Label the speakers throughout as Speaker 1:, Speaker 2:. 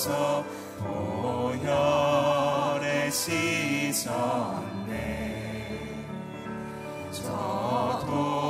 Speaker 1: 서 오열의 시선에 저도.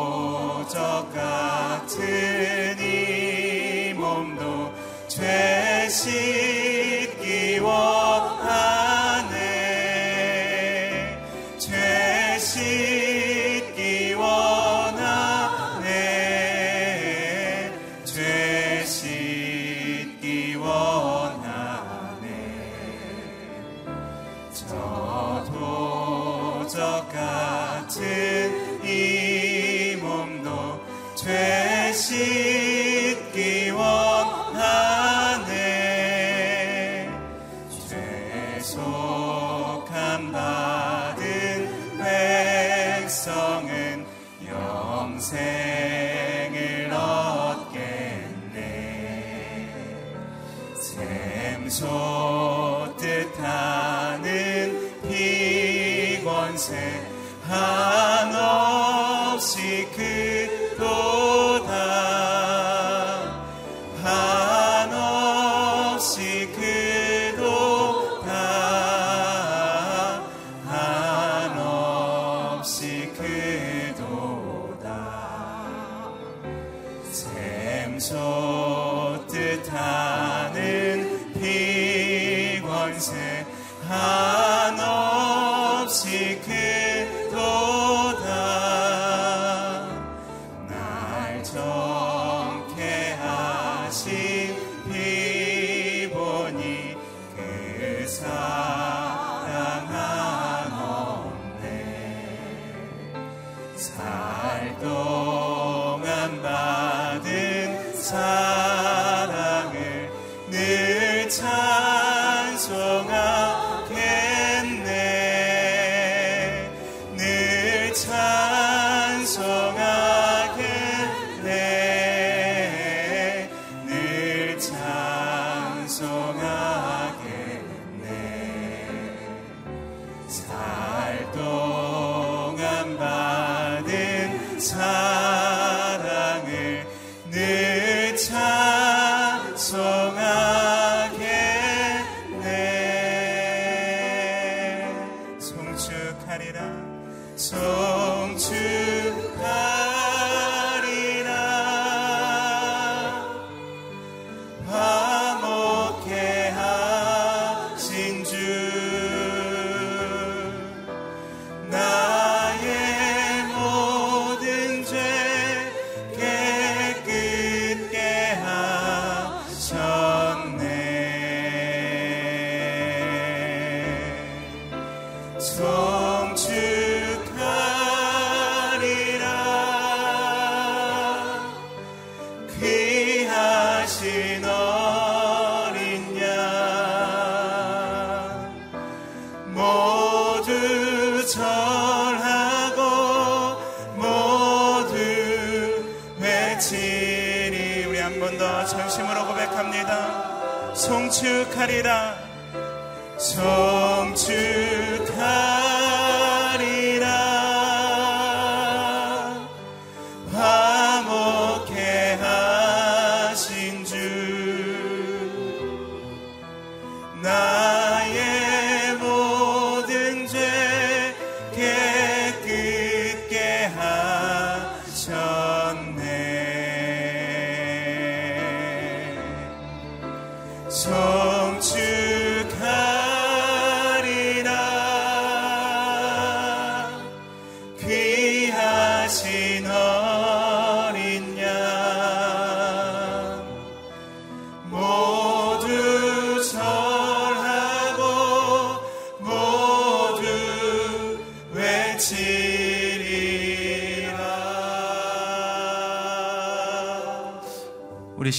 Speaker 2: time.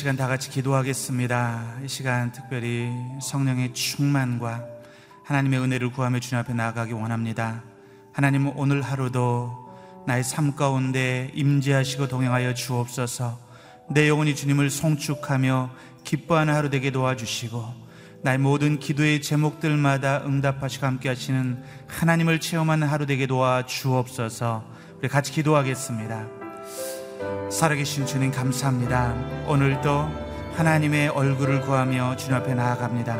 Speaker 2: 시간 다 같이 기도하겠습니다. 이 시간 특별히 성령의 충만과 하나님의 은혜를 구하며 주님 앞에 나아가기 원합니다. 하나님 오늘 하루도 나의 삶 가운데 임재하시고 동행하여 주옵소서. 내 영혼이 주님을 송축하며 기뻐하는 하루 되게 도와주시고 나의 모든 기도의 제목들마다 응답하시고 함께 하시는 하나님을 체험하는 하루 되게 도와 주옵소서. 우리 같이 기도하겠습니다. 살아계신 주님 감사합니다. 오늘도 하나님의 얼굴을 구하며 주님 앞에 나아갑니다.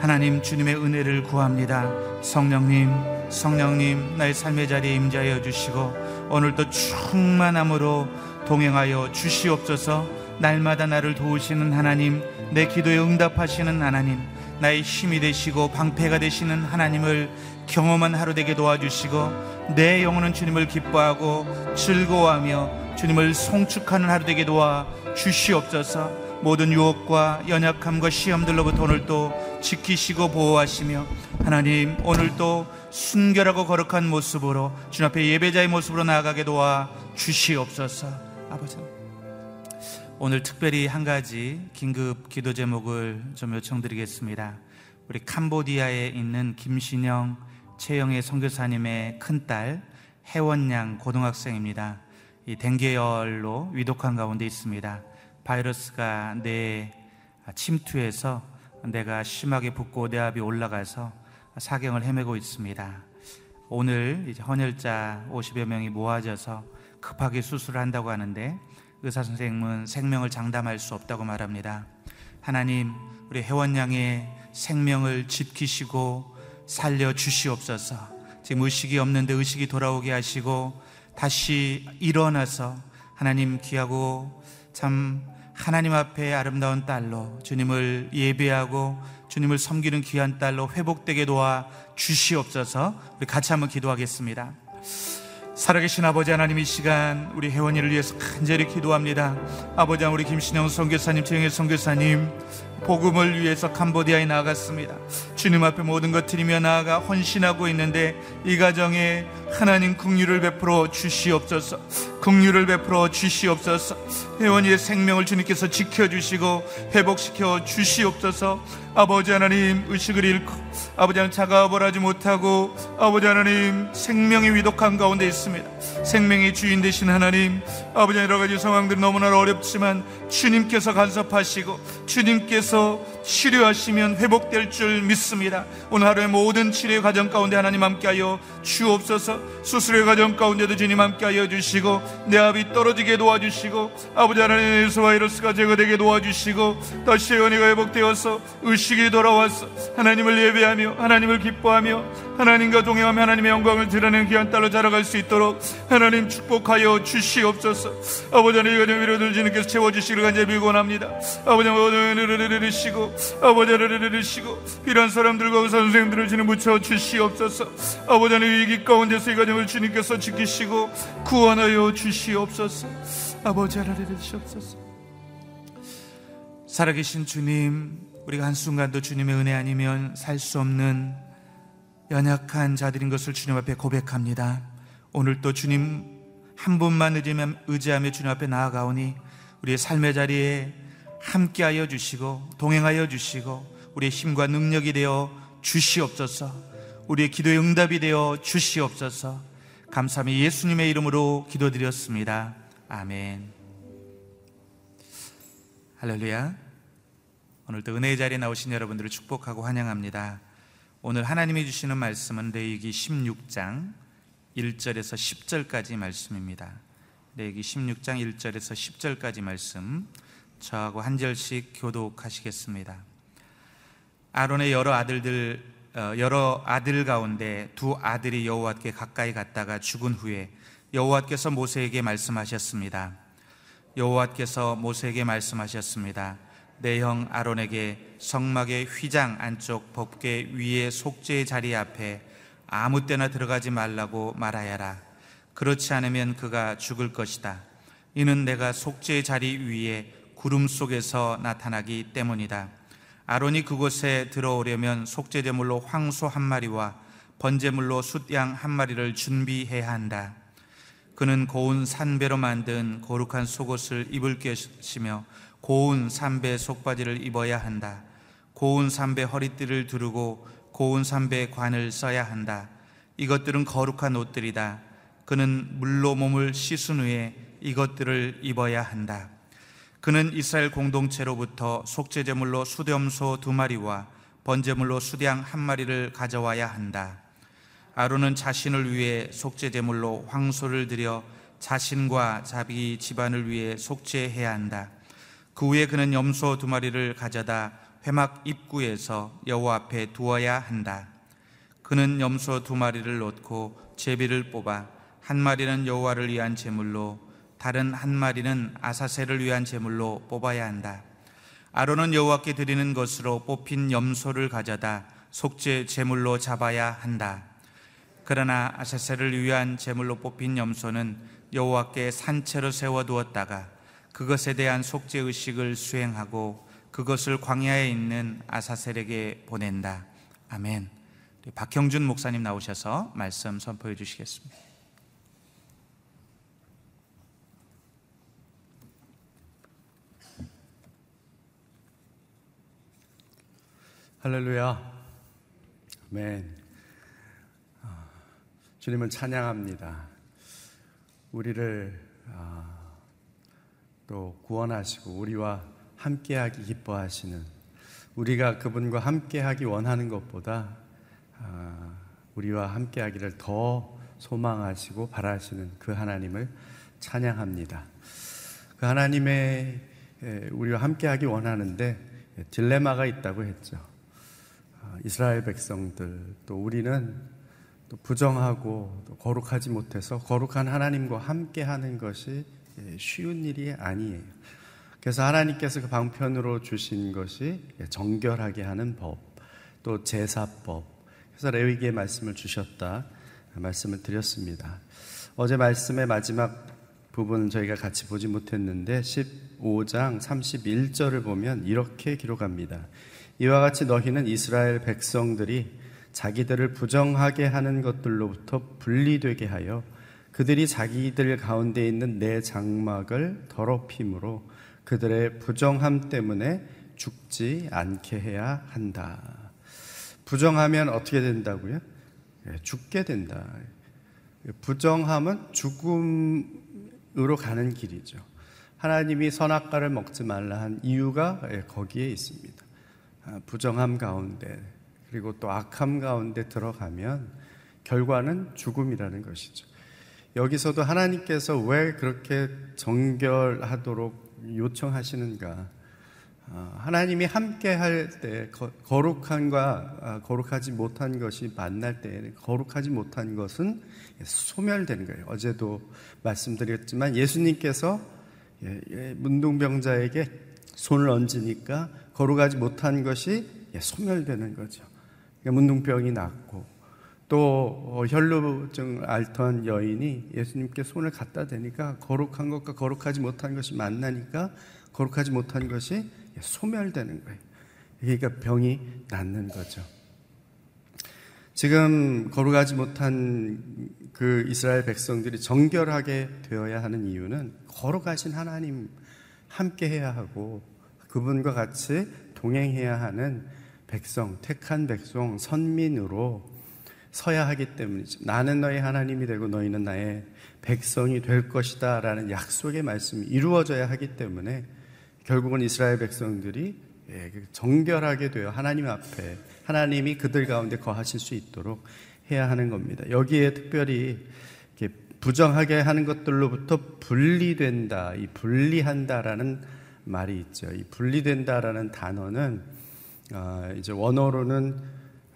Speaker 2: 하나님 주님의 은혜를 구합니다. 성령님, 성령님 나의 삶의 자리에 임자하여 주시고 오늘도 충만함으로 동행하여 주시옵소서. 날마다 나를 도우시는 하나님, 내 기도에 응답하시는 하나님, 나의 힘이 되시고 방패가 되시는 하나님을 경험한 하루 되게 도와주시고 내 영혼은 주님을 기뻐하고 즐거워하며 주님을 송축하는 하루 되게 도와 주시옵소서. 모든 유혹과 연약함과 시험들로부터 오늘도 지키시고 보호하시며 하나님 오늘도 순결하고 거룩한 모습으로 주님 앞에 예배자의 모습으로 나아가게 도와 주시옵소서. 아버지 오늘 특별히 한 가지 긴급 기도 제목을 좀 요청드리겠습니다. 우리 캄보디아에 있는 김신영 최영의 선교사님의 큰딸 혜원양 고등학생입니다 이 댕계열로 위독한 가운데 있습니다. 바이러스가 내 침투해서 내가 심하게 붓고 내압이 올라가서 사경을 헤매고 있습니다. 오늘 이제 헌혈자 50여 명이 모아져서 급하게 수술을 한다고 하는데 의사 선생님은 생명을 장담할 수 없다고 말합니다. 하나님, 우리 회원 양의 생명을 지키시고 살려 주시옵소서. 지금 의식이 없는데 의식이 돌아오게 하시고 다시 일어나서 하나님 귀하고 참 하나님 앞에 아름다운 딸로 주님을 예배하고 주님을 섬기는 귀한 딸로 회복되게 도와 주시옵소서 우리 같이 한번 기도하겠습니다. 살아계신 아버지 하나님 이 시간 우리 회원이를 위해서 간절히 기도합니다. 아버지 우리 김신영 선교사님, 최영애 선교사님 복음을 위해서 캄보디아에 나아갔습니다. 주님 앞에 모든 것 드리며 나아가 헌신하고 있는데 이 가정에 하나님 긍휼을 베풀어 주시옵소서. 긍휼을 베풀어 주시옵소서. 회원이의 생명을 주님께서 지켜 주시고 회복시켜 주시옵소서. 아버지 하나님 의식을 잃고 아버지 하나님 자가벌하지 못하고 아버지 하나님 생명이 위독한 가운데 있습니다. 생명의 주인 되신 하나님 아버지 여러 가지 상황들이 너무나 어렵지만 주님께서 간섭하시고 주님께서 치료하시면 회복될 줄 믿습니다. 오늘 하루의 모든 치료의 과정 가운데 하나님 함께하여 주옵소서. 수술의 과정 가운데도 주님 함께하여 주시고 내 압이 떨어지게 도와주시고 아버지 하나님 에서 바이러스가 제거되게 도와주시고 다시 연애가 회복되어서 의식이 돌아와서 하나님을 예배하며 하나님을 기뻐하며 하나님과 동행하며 하나님의 영광을 드러내는 귀한 딸로 자라갈 수 있도록 하나님 축복하여 주시옵소서. 아버지 하나님 이거 위로들 주님께서 채워주시기를 간절히 빌고 원합니다. 아버지 하나님 으르르르시고 아버지를 이르시고 필요한 사람들과 의사 선생님들을 주님 묻혀 주시옵소서. 아버지 는 위기 가운데서 이 가정을 주님께서 지키시고 구원하여 주시옵소서. 아버지 하나님 이르시옵소서. 살아계신 주님 우리가 한순간도 주님의 은혜 아니면 살 수 없는 연약한 자들인 것을 주님 앞에 고백합니다. 오늘도 주님 한 분만 의지하며 주님 앞에 나아가오니 우리의 삶의 자리에 함께하여 주시고 동행하여 주시고 우리의 힘과 능력이 되어 주시옵소서. 우리의 기도의 응답이 되어 주시옵소서. 감사함이 예수님의 이름으로 기도드렸습니다. 아멘. 할렐루야. 오늘도 은혜의 자리에 나오신 여러분들을 축복하고 환영합니다. 오늘 하나님이 주시는 말씀은 레위기 16장 1절에서 10절까지 말씀입니다. 레위기 16장 1절에서 10절까지 말씀 저하고 한 절씩 교독하시겠습니다. 아론의 여러 아들들 어, 여러 아들 가운데 두 아들이 여호와께 가까이 갔다가 죽은 후에 여호와께서 모세에게 말씀하셨습니다. 여호와께서 모세에게 말씀하셨습니다. 내 형 아론에게 성막의 휘장 안쪽 법계 위에 속죄의 자리 앞에 아무 때나 들어가지 말라고 말하여라. 그렇지 않으면 그가 죽을 것이다. 이는 내가 속죄의 자리 위에 구름 속에서 나타나기 때문이다. 아론이 그곳에 들어오려면 속죄제물로 황소 한 마리와 번제물로 숫양 한 마리를 준비해야 한다. 그는 고운 산배로 만든 거룩한 속옷을 입을 것이며 고운 삼배 속바지를 입어야 한다. 고운 삼배 허리띠를 두르고 고운 삼배 관을 써야 한다. 이것들은 거룩한 옷들이다. 그는 물로 몸을 씻은 후에 이것들을 입어야 한다. 그는 이스라엘 공동체로부터 속죄제물로 수염소 두 마리와 번제물로 수량 한 마리를 가져와야 한다. 아론은 자신을 위해 속죄제물로 황소를 드려 자신과 자기 집안을 위해 속죄해야 한다. 그 후에 그는 염소 두 마리를 가져다 회막 입구에서 여호와 앞에 두어야 한다. 그는 염소 두 마리를 놓고 제비를 뽑아 한 마리는 여호와를 위한 제물로 다른 한 마리는 아사셀을 위한 제물로 뽑아야 한다. 아론은 여호와께 드리는 것으로 뽑힌 염소를 가져다 속죄 제물로 잡아야 한다. 그러나 아사셀을 위한 제물로 뽑힌 염소는 여호와께 산채로 세워 두었다가 그것에 대한 속죄 의식을 수행하고 그것을 광야에 있는 아사셀에게 보낸다. 아멘. 박형준 목사님 나오셔서 말씀 선포해 주시겠습니다.
Speaker 3: 할렐루야. 아멘. 아, 주님을 찬양합니다. 우리를 아, 또 구원하시고 우리와 함께하기 기뻐하시는 우리가 그분과 함께하기 원하는 것보다 아, 우리와 함께하기를 더 소망하시고 바라시는 그 하나님을 찬양합니다. 그 하나님의 우리와 함께하기 원하는데 딜레마가 있다고 했죠. 아, 이스라엘 백성들 또 우리는 또 부정하고 또 거룩하지 못해서 거룩한 하나님과 함께 하는 것이 쉬운 일이 아니에요. 그래서 하나님께서 그 방편으로 주신 것이 정결하게 하는 법, 또 제사법, 그래서 레위기의 말씀을 주셨다 말씀을 드렸습니다. 어제 말씀의 마지막 부분 저희가 같이 보지 못했는데 15장 31절을 보면 이렇게 기록합니다. 이와 같이 너희는 이스라엘 백성들이 자기들을 부정하게 하는 것들로부터 분리되게 하여 그들이 자기들 가운데 있는 내 장막을 더럽힘으로 그들의 부정함 때문에 죽지 않게 해야 한다. 부정하면 어떻게 된다고요? 예, 죽게 된다. 부정함은 죽음으로 가는 길이죠. 하나님이 선악과를 먹지 말라 한 이유가 예, 거기에 있습니다. 아, 부정함 가운데 그리고 또 악함 가운데 들어가면 결과는 죽음이라는 것이죠. 여기서도 하나님께서 왜 그렇게 정결하도록 요청하시는가? 어, 하나님이 함께 할 때 거룩한과 아, 거룩하지 못한 것이 만날 때 거룩하지 못한 것은 소멸되는 거예요. 어제도 말씀드렸지만 예수님께서 예, 예, 문둥병자에게 손을 얹으니까 거룩하지 못한 것이 예, 소멸되는 거죠. 그러니까 문둥병이 낫고 또 어, 혈루증 앓던 여인이 예수님께 손을 갖다 대니까 거룩한 것과 거룩하지 못한 것이 만나니까 거룩하지 못한 것이 소멸되는 거예요. 그러니까 병이 낫는 거죠. 지금 거룩하지 못한 그 이스라엘 백성들이 정결하게 되어야 하는 이유는 거룩하신 하나님 함께 해야 하고 그분과 같이 동행해야 하는 백성, 택한 백성, 선민으로 서야 하기 때문이죠. 나는 너희 하나님이 되고 너희는 나의 백성이 될 것이다 라는 약속의 말씀이 이루어져야 하기 때문에 결국은 이스라엘 백성들이 예, 그 정결하게 되어 하나님 앞에 하나님이 그들 가운데 거하실 수 있도록 해야 하는 겁니다. 여기에 특별히 부정하게 하는 것들로부터 분리된다, 이 분리한다라는 말이 있죠. 이 분리된다라는 단어는 아, 이제 원어로는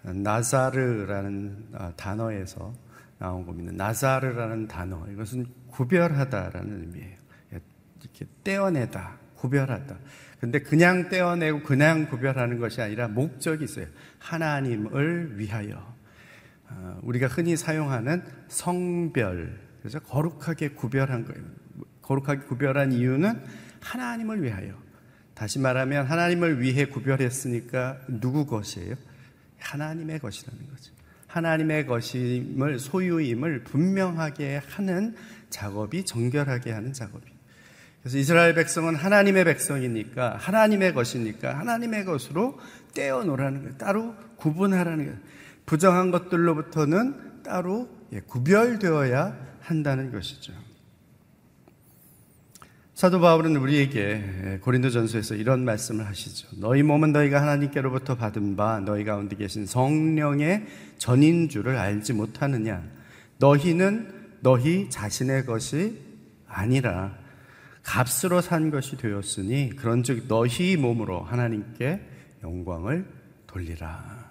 Speaker 3: 나사르라는 아, 단어에서 나온 겁니다. 나사르라는 단어 이것은 구별하다라는 의미예요. 예, 이렇게 떼어내다, 구별하다. 근데 그냥 떼어내고 그냥 구별하는 것이 아니라 목적이 있어요. 하나님을 위하여. 어, 우리가 흔히 사용하는 성별. 그래서 거룩하게 구별한 거예요. 거룩하게 구별한 이유는 하나님을 위하여. 다시 말하면 하나님을 위해 구별했으니까 누구 것이에요? 하나님의 것이라는 거죠. 하나님의 것임을 소유임을 분명하게 하는 작업이 정결하게 하는 작업이. 그래서 이스라엘 백성은 하나님의 백성이니까 하나님의 것이니까 하나님의 것으로 떼어 놓으라는 거예요. 따로 구분하라는 거예요. 부정한 것들로부터는 따로 예, 구별되어야 한다는 것이죠. 사도 바울은 우리에게 예, 고린도전서에서 이런 말씀을 하시죠. 너희 몸은 너희가 하나님께로부터 받은 바 너희 가운데 계신 성령의 전인 줄을 알지 못하느냐? 너희는 너희 자신의 것이 아니라 값으로 산 것이 되었으니 그런즉 너희 몸으로 하나님께 영광을 돌리라.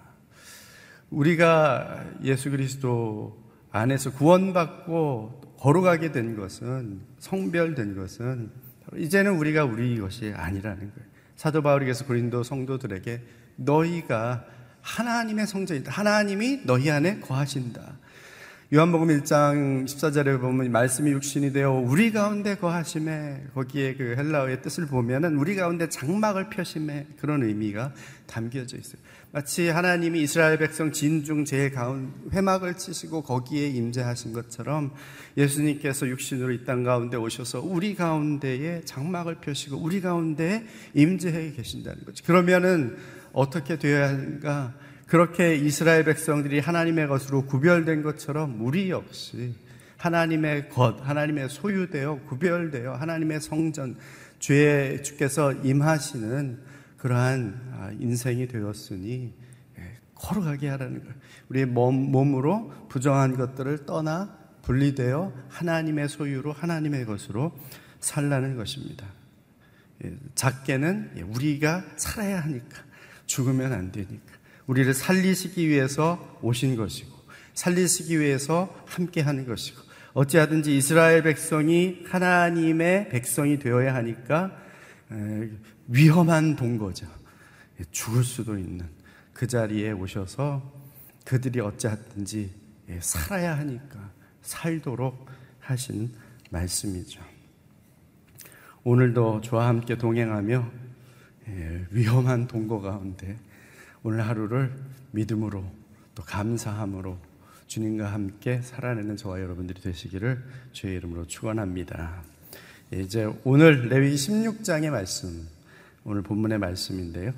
Speaker 3: 우리가 예수 그리스도 안에서 구원받고 걸어가게 된 것은 성별된 것은 이제는 우리가 우리 것이 아니라는 거예요. 사도 바울에게서 고린도 성도들에게 너희가 하나님의 성전이다. 하나님이 너희 안에 거하신다. 요한복음 1장 14절에 보면 말씀이 육신이 되어 우리 가운데 거하심에 거기에 그 헬라어의 뜻을 보면은 우리 가운데 장막을 펴심에 그런 의미가 담겨져 있어요. 마치 하나님이 이스라엘 백성 진중 제일 가운 회막을 치시고 거기에 임재하신 것처럼 예수님께서 육신으로 이 땅 가운데 오셔서 우리 가운데에 장막을 펴시고 우리 가운데 임재해 계신다는 거죠. 그러면은 어떻게 되어야 하는가? 그렇게 이스라엘 백성들이 하나님의 것으로 구별된 것처럼 우리 역시 하나님의 것, 하나님의 소유되어 구별되어 하나님의 성전, 주의 주께서 임하시는 그러한 아, 인생이 되었으니 예, 걸어가게 하라는 거예요. 우리의 몸, 몸으로 부정한 것들을 떠나 분리되어 하나님의 소유로 하나님의 것으로 살라는 것입니다. 예, 작게는 예, 우리가 살아야 하니까 죽으면 안 되니까 우리를 살리시기 위해서 오신 것이고 살리시기 위해서 함께 하는 것이고 어찌하든지 이스라엘 백성이 하나님의 백성이 되어야 하니까 위험한 동거죠. 죽을 수도 있는 그 자리에 오셔서 그들이 어찌하든지 예, 살아야 하니까 살도록 하신 말씀이죠. 오늘도 저와 함께 동행하며 예, 위험한 동거 가운데 오늘 하루를 믿음으로 또 감사함으로 주님과 함께 살아내는 저와 여러분들이 되시기를 주의 이름으로 축원합니다. 이제 오늘 레위기 16장의 말씀, 오늘 본문의 말씀인데요.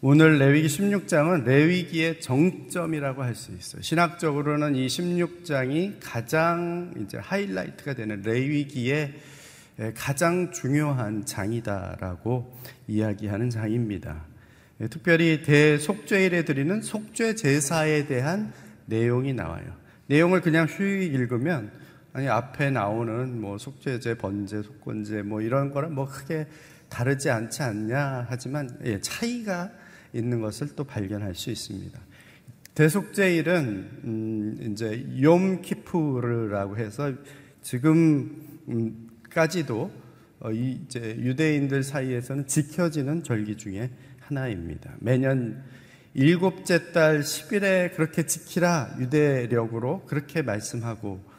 Speaker 3: 오늘 레위기 16장은 레위기의 정점이라고 할 수 있어요. 신학적으로는 이 16장이 가장 이제 하이라이트가 되는 레위기의 가장 중요한 장이다라고 이야기하는 장입니다. 예, 특별히 대속죄일에 드리는 속죄 제사에 대한 내용이 나와요. 내용을 그냥 휘 읽으면 아니 앞에 나오는 뭐 속죄제, 번제, 속건제 뭐 이런 거랑 뭐 크게 다르지 않지 않냐 하지만 예, 차이가 있는 것을 또 발견할 수 있습니다. 대속죄일은 음 이제 욤 키푸르라고 해서 지금까지도 어 이제 유대인들 사이에서는 지켜지는 절기 중에 하나입니다. 매년 일곱째 달 10일에 그렇게 지키라 유대력으로 그렇게 말씀하고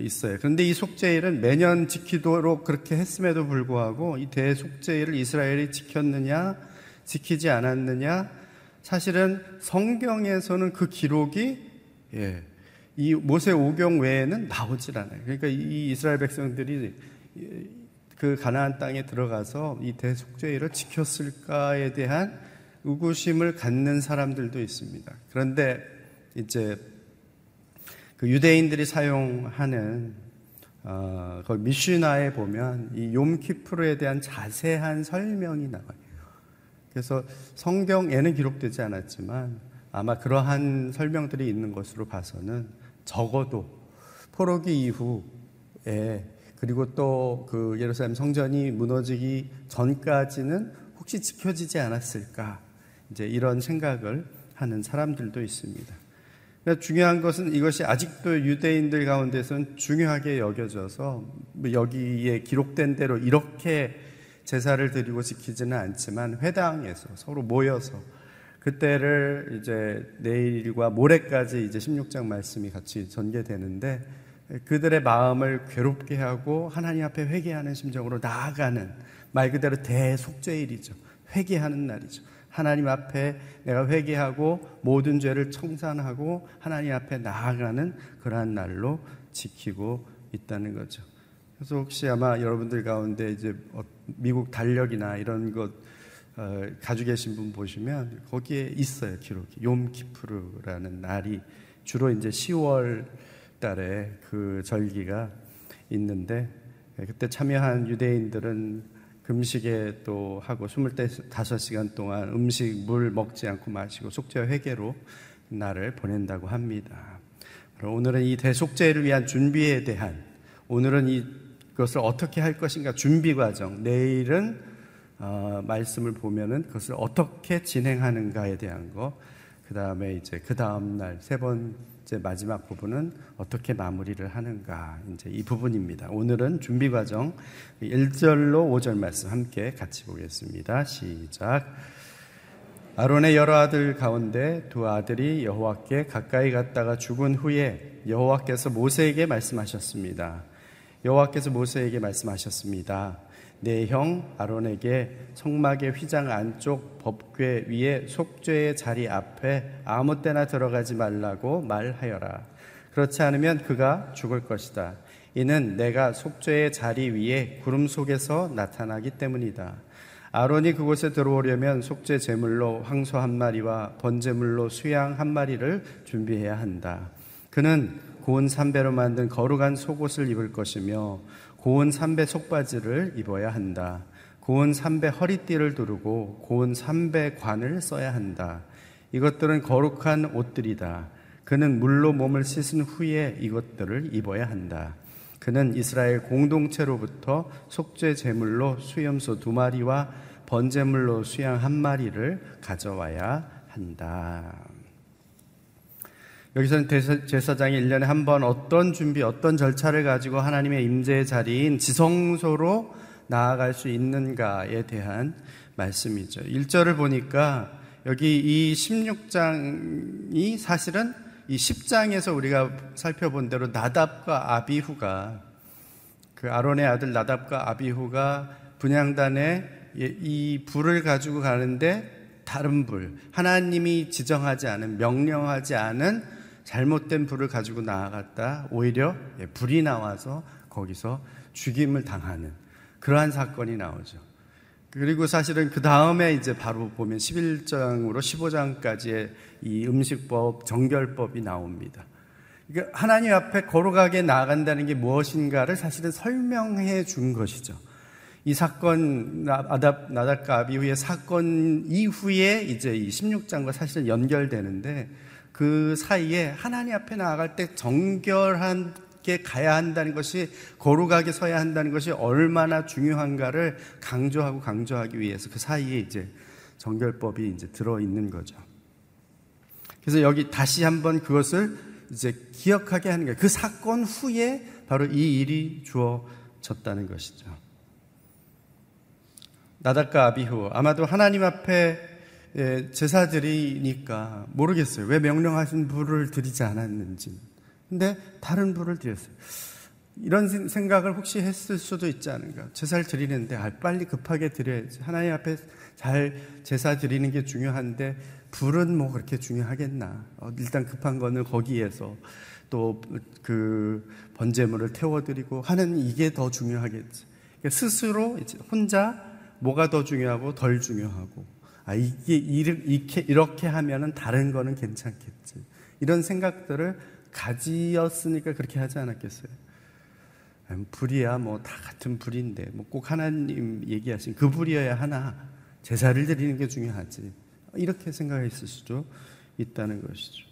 Speaker 3: 있어요. 그런데 이 속죄일은 매년 지키도록 그렇게 했음에도 불구하고 이 대속죄일을 이스라엘이 지켰느냐, 지키지 않았느냐, 사실은 성경에서는 그 기록이 예, 이 모세 오경 외에는 나오질 않아요. 그러니까 이 이스라엘 백성들이 그 가나안 땅에 들어가서 이 대속죄일을 지켰을까에 대한 의구심을 갖는 사람들도 있습니다. 그런데 이제 그 유대인들이 사용하는 어, 그 미슈나에 보면 이 욤키프르에 대한 자세한 설명이 나와요. 그래서 성경에는 기록되지 않았지만 아마 그러한 설명들이 있는 것으로 봐서는 적어도 포로기 이후에 그리고 또 그 예루살렘 성전이 무너지기 전까지는 혹시 지켜지지 않았을까 이제 이런 생각을 하는 사람들도 있습니다. 중요한 것은 이것이 아직도 유대인들 가운데서는 중요하게 여겨져서 뭐 여기에 기록된 대로 이렇게 제사를 드리고 지키지는 않지만 회당에서 서로 모여서 그때를 이제 내일과 모레까지 이제 16장 말씀이 같이 전개되는데 그들의 마음을 괴롭게 하고 하나님 앞에 회개하는 심정으로 나아가는 말 그대로 대속죄일이죠. 회개하는 날이죠. 하나님 앞에 내가 회개하고 모든 죄를 청산하고 하나님 앞에 나아가는 그러한 날로 지키고 있다는 거죠. 그래서 혹시 아마 여러분들 가운데 이제 어, 미국 달력이나 이런 것 어, 가지고 계신 분 보시면 거기에 있어요 기록이 욤키프르라는 날이 주로 이제 10월 달에 그 절기가 있는데 예, 그때 참여한 유대인들은 금식에 또 하고 25시간 동안 음식, 물 먹지 않고 마시고 속죄 회개로 날을 보낸다고 합니다. 오늘은 이 대속죄를 위한 준비에 대한 오늘은 이것을 어떻게 할 것인가 준비 과정, 내일은 어, 말씀을 보면은 그것을 어떻게 진행하는가에 대한 거, 그 다음에 이제 그 다음 날 세 번 째 마지막 부분은 어떻게 마무리를 하는가, 이제 이 부분입니다. 오늘은 준비 과정 1절로 5절 말씀 함께 같이 보겠습니다. 시작. 아론의 여러 아들 가운데 두 아들이 여호와께 가까이 갔다가 죽은 후에 여호와께서 모세에게 말씀하셨습니다. 여호와께서 모세에게 말씀하셨습니다. 내 형 아론에게 성막의 휘장 안쪽 법궤 위에 속죄의 자리 앞에 아무 때나 들어가지 말라고 말하여라. 그렇지 않으면 그가 죽을 것이다. 이는 내가 속죄의 자리 위에 구름 속에서 나타나기 때문이다. 아론이 그곳에 들어오려면 속죄 제물로 황소 한 마리와 번제물로 수양 한 마리를 준비해야 한다. 그는 고운 삼배로 만든 거룩한 속옷을 입을 것이며 고운 삼배 속바지를 입어야 한다. 고운 삼배 허리띠를 두르고 고운 삼배 관을 써야 한다. 이것들은 거룩한 옷들이다. 그는 물로 몸을 씻은 후에 이것들을 입어야 한다. 그는 이스라엘 공동체로부터 속죄 제물로 수염소 두 마리와 번제물로 수양 한 마리를 가져와야 한다. 여기서는 제사장이 1년에 한 번 어떤 준비, 어떤 절차를 가지고 하나님의 임재의 자리인 지성소로 나아갈 수 있는가에 대한 말씀이죠. 1절을 보니까 여기 이 16장이 사실은 이 10장에서 우리가 살펴본 대로 나답과 아비후가 그 아론의 아들 나답과 아비후가 분양단에 이 불을 가지고 가는데 다른 불, 하나님이 지정하지 않은, 명령하지 않은 잘못된 불을 가지고 나아갔다. 오히려 예, 불이 나와서 거기서 죽임을 당하는 그러한 사건이 나오죠. 그리고 사실은 그 다음에 이제 바로 보면 11장으로 15장까지의 이 음식법, 정결법이 나옵니다. 그러니까 하나님 앞에 걸어가게 나아간다는 게 무엇인가를 사실은 설명해 준 것이죠. 이 사건, 나답, 나답과 아비후의 사건 이후에 이제 이 16장과 사실은 연결되는데 그 사이에 하나님 앞에 나아갈 때 정결한 게 가야 한다는 것이 거룩하게 서야 한다는 것이 얼마나 중요한가를 강조하고 강조하기 위해서 그 사이에 이제 정결법이 이제 들어 있는 거죠. 그래서 여기 다시 한번 그것을 이제 기억하게 하는 거예요. 그 사건 후에 바로 이 일이 주어졌다는 것이죠. 나닷과 아비후 아마도 하나님 앞에 제사드리니까 모르겠어요. 왜 명령하신 불을 드리지 않았는지. 근데 다른 불을 드렸어요. 이런 생각을 혹시 했을 수도 있지 않은가. 제사를 드리는데 아, 빨리 급하게 드려야지. 하나님 앞에 잘 제사 드리는 게 중요한데 불은 뭐 그렇게 중요하겠나. 어, 일단 급한 거는 거기에서 또 그 번제물을 태워드리고 하는 이게 더 중요하겠지. 그러니까 스스로 혼자 뭐가 더 중요하고 덜 중요하고 아, 이게 이렇게, 이렇게 하면은 다른 거는 괜찮겠지. 이런 생각들을 가지었으니까 그렇게 하지 않았겠어요. 불이야 뭐 다 같은 불인데 뭐 꼭 하나님 얘기하신 그 불이어야 하나 제사를 드리는 게 중요하지 이렇게 생각했을 수도 있다는 것이죠.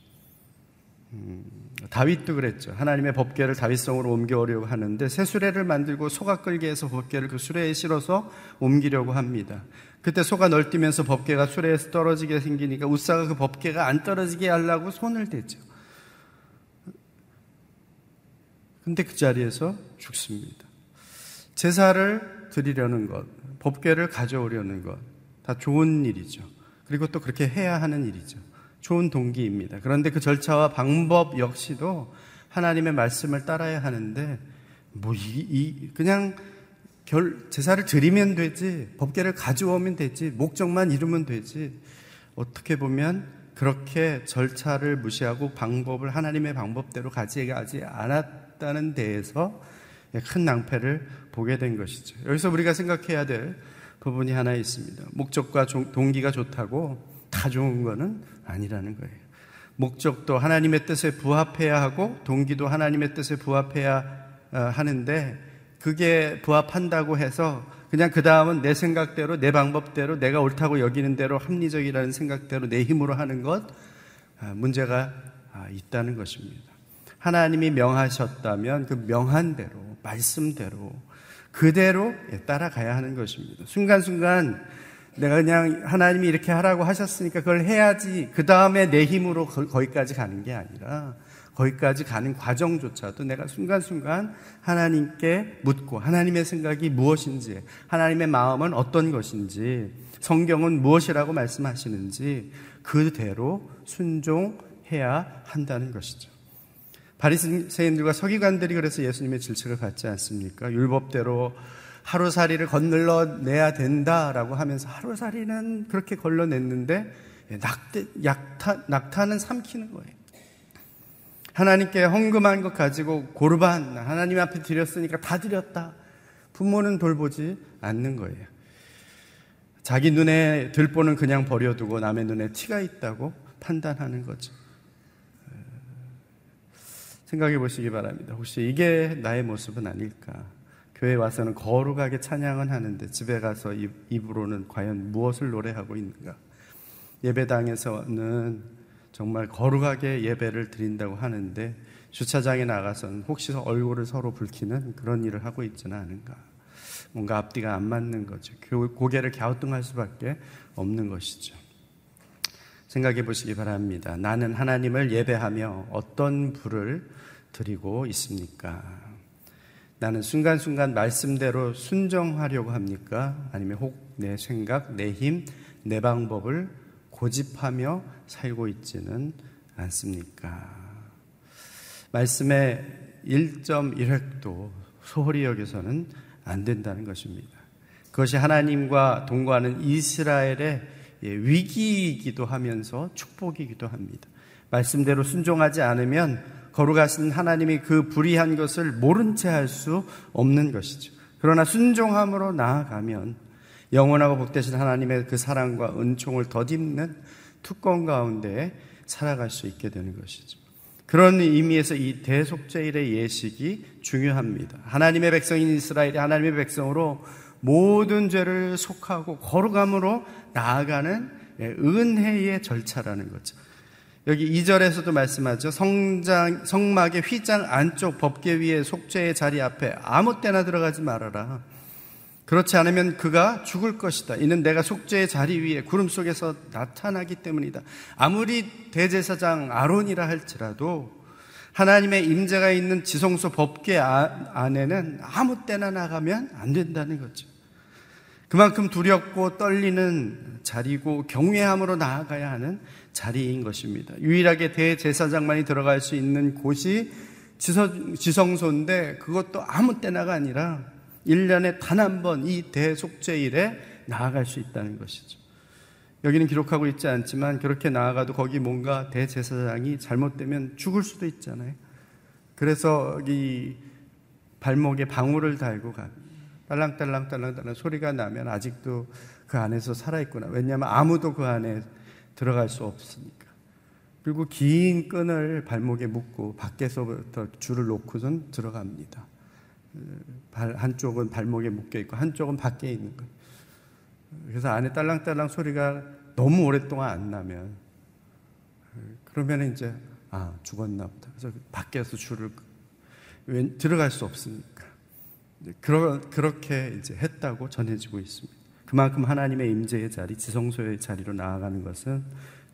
Speaker 3: 음, 다윗도 그랬죠. 하나님의 법궤를 다윗성으로 옮겨오려고 하는데 새 수레를 만들고 소가 끌게 해서 법궤를 그 수레에 실어서 옮기려고 합니다. 그때 소가 널뛰면서 법궤가 수레에서 떨어지게 생기니까 우사가 그 법궤가 안 떨어지게 하려고 손을 대죠. 근데 그 자리에서 죽습니다. 제사를 드리려는 것, 법궤를 가져오려는 것, 다 좋은 일이죠. 그리고 또 그렇게 해야 하는 일이죠. 좋은 동기입니다. 그런데 그 절차와 방법 역시도 하나님의 말씀을 따라야 하는데, 뭐, 이, 이 그냥 결, 제사를 드리면 되지, 법계를 가져오면 되지, 목적만 이루면 되지. 어떻게 보면 그렇게 절차를 무시하고 방법을 하나님의 방법대로 가져가지 않았다는 데에서 큰 낭패를 보게 된 것이죠. 여기서 우리가 생각해야 될 부분이 하나 있습니다. 목적과 동기가 좋다고 다 좋은 것은 아니라는 거예요. 목적도 하나님의 뜻에 부합해야 하고 동기도 하나님의 뜻에 부합해야 어, 하는데 그게 부합한다고 해서 그냥 그 다음은 내 생각대로 내 방법대로 내가 옳다고 여기는 대로 합리적이라는 생각대로 내 힘으로 하는 것 아, 문제가 아, 있다는 것입니다. 하나님이 명하셨다면 그 명한 대로 말씀대로 그대로 따라가야 하는 것입니다. 순간순간 내가 그냥 하나님이 이렇게 하라고 하셨으니까 그걸 해야지 그 다음에 내 힘으로 거기까지 가는 게 아니라 거기까지 가는 과정조차도 내가 순간순간 하나님께 묻고 하나님의 생각이 무엇인지, 하나님의 마음은 어떤 것인지, 성경은 무엇이라고 말씀하시는지 그대로 순종해야 한다는 것이죠. 바리새인들과 서기관들이 그래서 예수님의 질책을 받지 않습니까? 율법대로 하루살이를 건널러 내야 된다라고 하면서 하루살이는 그렇게 걸러냈는데 낙태, 약타, 낙타는 삼키는 거예요. 하나님께 헌금한 것 가지고 고르반 하나님 앞에 드렸으니까 다 드렸다. 부모는 돌보지 않는 거예요. 자기 눈에 들보는 그냥 버려두고 남의 눈에 티가 있다고 판단하는 거죠. 생각해 보시기 바랍니다. 혹시 이게 나의 모습은 아닐까? 교회 와서는 거룩하게 찬양은 하는데 집에 가서 입으로는 과연 무엇을 노래하고 있는가? 예배당에서는 정말 거룩하게 예배를 드린다고 하는데 주차장에 나가서는 혹시 얼굴을 서로 붉히는 그런 일을 하고 있지는 않은가. 뭔가 앞뒤가 안 맞는 거죠. 고개를 갸우뚱할 수밖에 없는 것이죠. 생각해 보시기 바랍니다. 나는 하나님을 예배하며 어떤 불을 드리고 있습니까? 나는 순간순간 말씀대로 순정하려고 합니까? 아니면 혹 내 생각, 내 힘, 내 방법을 고집하며 살고 있지는 않습니까? 말씀의 1.1획도 소홀히 여기서는 안 된다는 것입니다. 그것이 하나님과 동거하는 이스라엘의 예, 위기이기도 하면서 축복이기도 합니다. 말씀대로 순종하지 않으면 거룩하신 하나님이 그 불의한 것을 모른 채 할 수 없는 것이죠. 그러나 순종함으로 나아가면 영원하고 복되신 하나님의 그 사랑과 은총을 덧입는 투권 가운데 살아갈 수 있게 되는 것이죠. 그런 의미에서 이 대속죄일의 예식이 중요합니다. 하나님의 백성인 이스라엘이 하나님의 백성으로 모든 죄를 속하고 거룩함으로 나아가는 예, 은혜의 절차라는 거죠. 여기 2절에서도 말씀하죠. 성장, 성막의 휘장 안쪽 법계 위에 속죄의 자리 앞에 아무 때나 들어가지 말아라. 그렇지 않으면 그가 죽을 것이다. 이는 내가 속죄의 자리 위에 구름 속에서 나타나기 때문이다. 아무리 대제사장 아론이라 할지라도 하나님의 임재가 있는 지성소 법계 아, 안에는 아무 때나 나가면 안 된다는 거죠. 그만큼 두렵고 떨리는 자리고 경외함으로 나아가야 하는 자리인 것입니다. 유일하게 대제사장만이 들어갈 수 있는 곳이 지성소인데 그것도 아무 때나가 아니라 1년에 단 한 번 이 대속죄일에 나아갈 수 있다는 것이죠. 여기는 기록하고 있지 않지만 그렇게 나아가도 거기 뭔가 대제사장이 잘못되면 죽을 수도 있잖아요. 그래서 이 발목에 방울을 달고 가. 딸랑딸랑 딸랑딸랑 소리가 나면 아직도 그 안에서 살아있구나. 왜냐하면 아무도 그 안에 들어갈 수 없으니까. 그리고 긴 끈을 발목에 묶고 밖에서부터 줄을 놓고선 들어갑니다. 발 한쪽은 발목에 묶여 있고 한쪽은 밖에 있는 거예요. 그래서 안에 딸랑딸랑 소리가 너무 오랫동안 안 나면 그러면 이제 아 죽었나 보다. 그래서 밖에서 줄을 들어갈 수 없으니까 그러, 그렇게 이제 했다고 전해지고 있습니다. 그만큼 하나님의 임재의 자리, 지성소의 자리로 나아가는 것은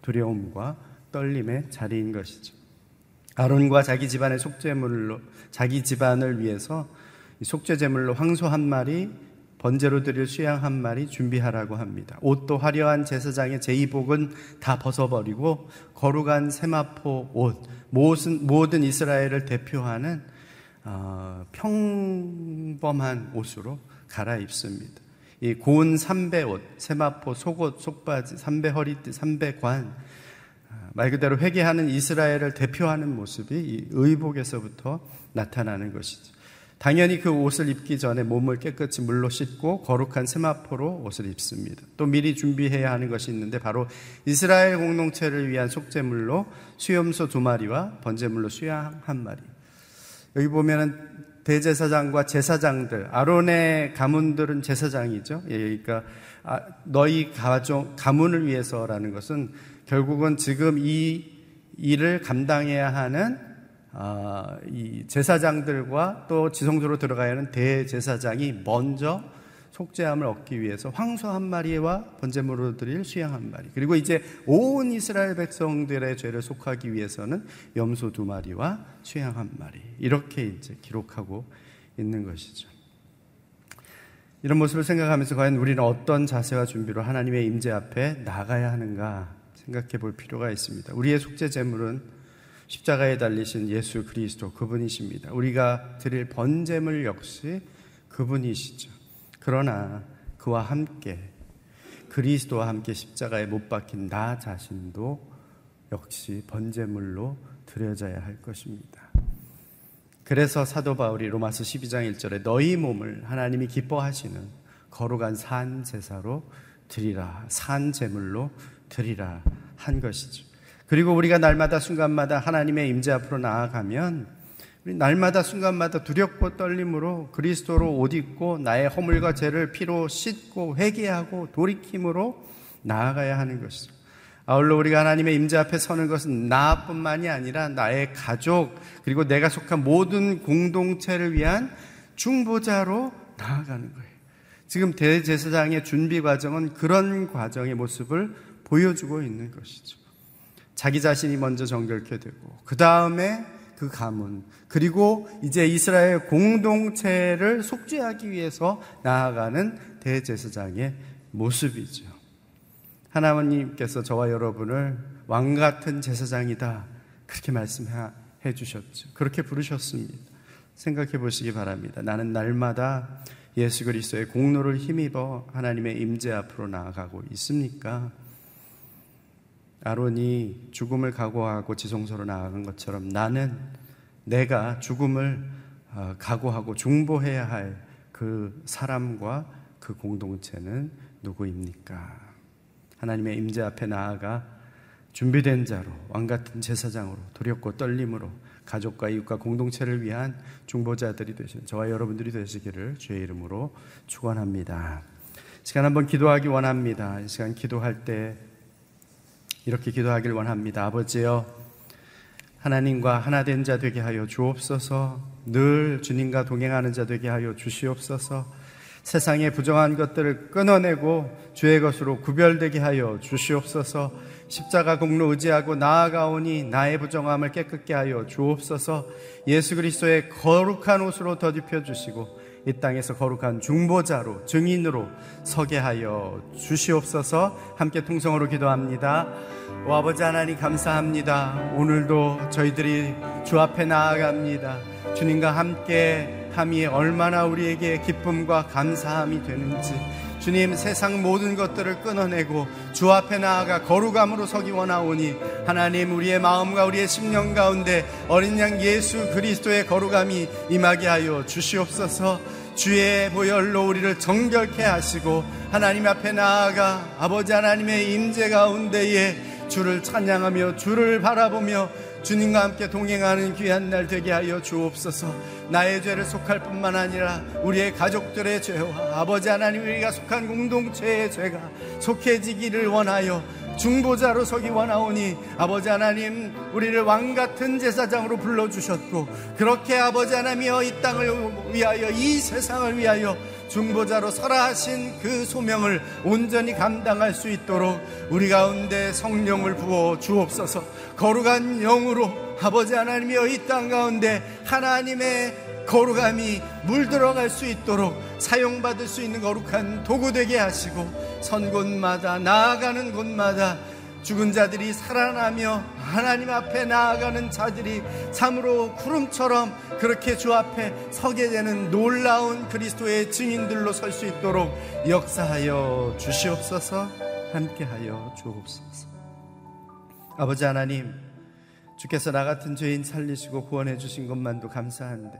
Speaker 3: 두려움과 떨림의 자리인 것이죠. 아론과 자기 집안의 속죄물로 자기 집안을 위해서 속죄 제물로 황소 한 마리, 번제로 드릴 수양 한 마리 준비하라고 합니다. 옷도 화려한 제사장의 제의복은 다 벗어버리고 거룩한 세마포 옷, 모든, 모든 이스라엘을 대표하는 어, 평범한 옷으로 갈아입습니다. 이 고운 삼배 옷, 세마포, 속옷, 속바지, 삼배 허리띠, 삼배 관, 어, 말 그대로 회개하는 이스라엘을 대표하는 모습이 이 의복에서부터 나타나는 것이죠. 당연히 그 옷을 입기 전에 몸을 깨끗이 물로 씻고 거룩한 세마포로 옷을 입습니다. 또 미리 준비해야 하는 것이 있는데 바로 이스라엘 공동체를 위한 속죄물로 수염소 두 마리와 번제물로 수양 한 마리. 여기 보면은 대제사장과 제사장들, 아론의 가문들은 제사장이죠. 예, 그러니까 아, 너희 가족 가문을 위해서라는 것은 결국은 지금 이 일을 감당해야 하는 아, 이 제사장들과 또 지성소로 들어가야 하는 대제사장이 먼저 속죄함을 얻기 위해서 황소 한 마리와 번제물로 드릴 수양 한 마리 그리고 이제 온 이스라엘 백성들의 죄를 속하기 위해서는 염소 두 마리와 수양 한 마리 이렇게 이제 기록하고 있는 것이죠. 이런 모습을 생각하면서 과연 우리는 어떤 자세와 준비로 하나님의 임재 앞에 나가야 하는가 생각해 볼 필요가 있습니다. 우리의 속죄 제물은 십자가에 달리신 예수 그리스도 그분이십니다. 우리가 드릴 번제물 역시 그분이시죠. 그러나 그와 함께 그리스도와 함께 십자가에 못 박힌 나 자신도 역시 번제물로 드려져야 할 것입니다. 그래서 사도 바울이 로마서 12장 1절에 너희 몸을 하나님이 기뻐하시는 거룩한 산 제사로 드리라 산 제물로 드리라 한 것이죠. 그리고 우리가 날마다 순간마다 하나님의 임재 앞으로 나아가면 우리 날마다 순간마다 두렵고 떨림으로 그리스도로 옷 입고 나의 허물과 죄를 피로 씻고 회개하고 돌이킴으로 나아가야 하는 것이죠. 아울러 우리가 하나님의 임재 앞에 서는 것은 나뿐만이 아니라 나의 가족 그리고 내가 속한 모든 공동체를 위한 중보자로 나아가는 거예요. 지금 대제사장의 준비 과정은 그런 과정의 모습을 보여주고 있는 것이죠. 자기 자신이 먼저 정결케 되고 그 다음에 그 가문 그리고 이제 이스라엘 공동체를 속죄하기 위해서 나아가는 대제사장의 모습이죠. 하나님께서 저와 여러분을 왕 같은 제사장이다 그렇게 말씀해 주셨죠. 그렇게 부르셨습니다. 생각해 보시기 바랍니다. 나는 날마다 예수 그리스도의 공로를 힘입어 하나님의 임재 앞으로 나아가고 있습니까? 아론이 죽음을 각오하고 지성소로 나아간 것처럼 나는 내가 죽음을 어, 각오하고 중보해야 할 그 사람과 그 공동체는 누구입니까? 하나님의 임재 앞에 나아가 준비된 자로 왕 같은 제사장으로 두렵고 떨림으로 가족과 이웃과 공동체를 위한 중보자들이 되신 저와 여러분들이 되시기를 주의 이름으로 축원합니다. 시간 한번 기도하기 원합니다. 이 시간 기도할 때 이렇게 기도하길 원합니다. 아버지여, 하나님과 하나 된 자 되게 하여 주옵소서, 늘 주님과 동행하는 자 되게 하여 주시옵소서, 세상의 부정한 것들을 끊어내고 주의 것으로 구별되게 하여 주시옵소서, 십자가 공로 의지하고 나아가오니 나의 부정함을 깨끗게 하여 주옵소서, 예수 그리스도의 거룩한 옷으로 덧입혀 주시고, 이 땅에서 거룩한 중보자로 증인으로 서게 하여 주시옵소서 함께 통성으로 기도합니다. 오 아버지 하나님 감사합니다. 오늘도 저희들이 주 앞에 나아갑니다. 주님과 함께 함이 얼마나 우리에게 기쁨과 감사함이 되는지 주님 세상 모든 것들을 끊어내고 주 앞에 나아가 거룩함으로 서기 원하오니 하나님 우리의 마음과 우리의 심령 가운데 어린 양 예수 그리스도의 거룩함이 임하게 하여 주시옵소서 주의 보혈로 우리를 정결케 하시고 하나님 앞에 나아가 아버지 하나님의 임재 가운데에 주를 찬양하며 주를 바라보며 주님과 함께 동행하는 귀한 날 되게 하여 주옵소서. 나의 죄를 속할 뿐만 아니라 우리의 가족들의 죄와 아버지 하나님 우리가 속한 공동체의 죄가 속해지기를 원하여 중보자로 서기 원하오니 아버지 하나님 우리를 왕 같은 제사장으로 불러 주셨고 그렇게 아버지 하나님이여 이 땅을 위하여 이 세상을 위하여 중보자로 설하 하신 그 소명을 온전히 감당할 수 있도록 우리 가운데 성령을 부어 주옵소서. 거룩한 영으로 아버지 하나님이여 이 땅 가운데 하나님의 거룩함이 물들어갈 수 있도록 사용받을 수 있는 거룩한 도구 되게 하시고 선 곳마다 나아가는 곳마다 죽은 자들이 살아나며 하나님 앞에 나아가는 자들이 참으로 구름처럼 그렇게 주 앞에 서게 되는 놀라운 그리스도의 증인들로 설 수 있도록 역사하여 주시옵소서 함께하여 주옵소서 아버지 하나님 주께서 나 같은 죄인 살리시고 구원해 주신 것만도 감사한데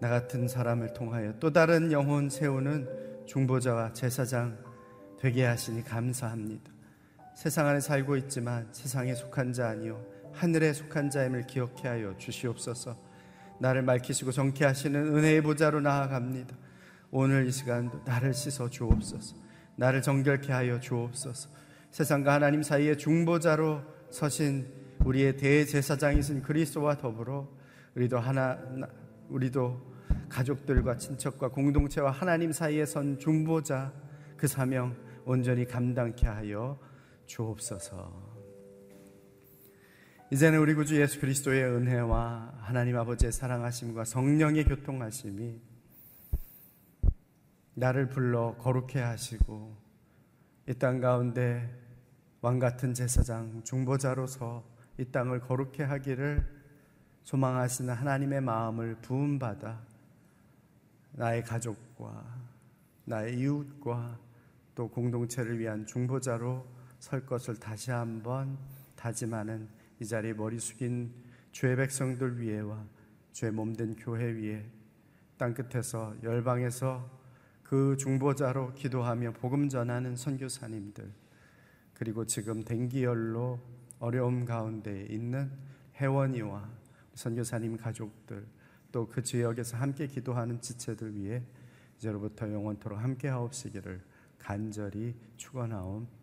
Speaker 3: 나 같은 사람을 통하여 또 다른 영혼 세우는 중보자와 제사장 되게 하시니 감사합니다. 세상 안에 살고 있지만 세상에 속한 자 아니요 하늘에 속한 자임을 기억해 하여 주시옵소서. 나를 맑히시고 정케 하시는 은혜의 보좌로 나아갑니다. 오늘 이 시간도 나를 씻어 주옵소서. 나를 정결케 하여 주옵소서. 세상과 하나님 사이의 중보자로 서신 우리의 대제사장이신 그리스도와 더불어 우리도 하나 우리도 가족들과 친척과 공동체와 하나님 사이에 선 중보자 그 사명 온전히 감당케 하여 주옵소서. 이제는 우리 구주 예수 그리스도의 은혜와 하나님 아버지의 사랑하심과 성령의 교통하심이 나를 불러 거룩해 하시고 이 땅 가운데 왕 같은 제사장 중보자로서 이 땅을 거룩해 하기를 소망하시는 하나님의 마음을 부음 받아 나의 가족과 나의 이웃과 또 공동체를 위한 중보자로 설 것을 다시 한번 다짐하는 이 자리에 머리 숙인 주의 백성들 위에와 주의 몸된 교회 위에 땅 끝에서 열방에서 그 중보자로 기도하며 복음 전하는 선교사님들 그리고 지금 dengi열로 어려움 가운데 있는 회원이와 선교사님 가족들 또 그 지역에서 함께 기도하는 지체들 위해 이제로부터 영원토록 함께 하옵시기를 간절히 축원하옵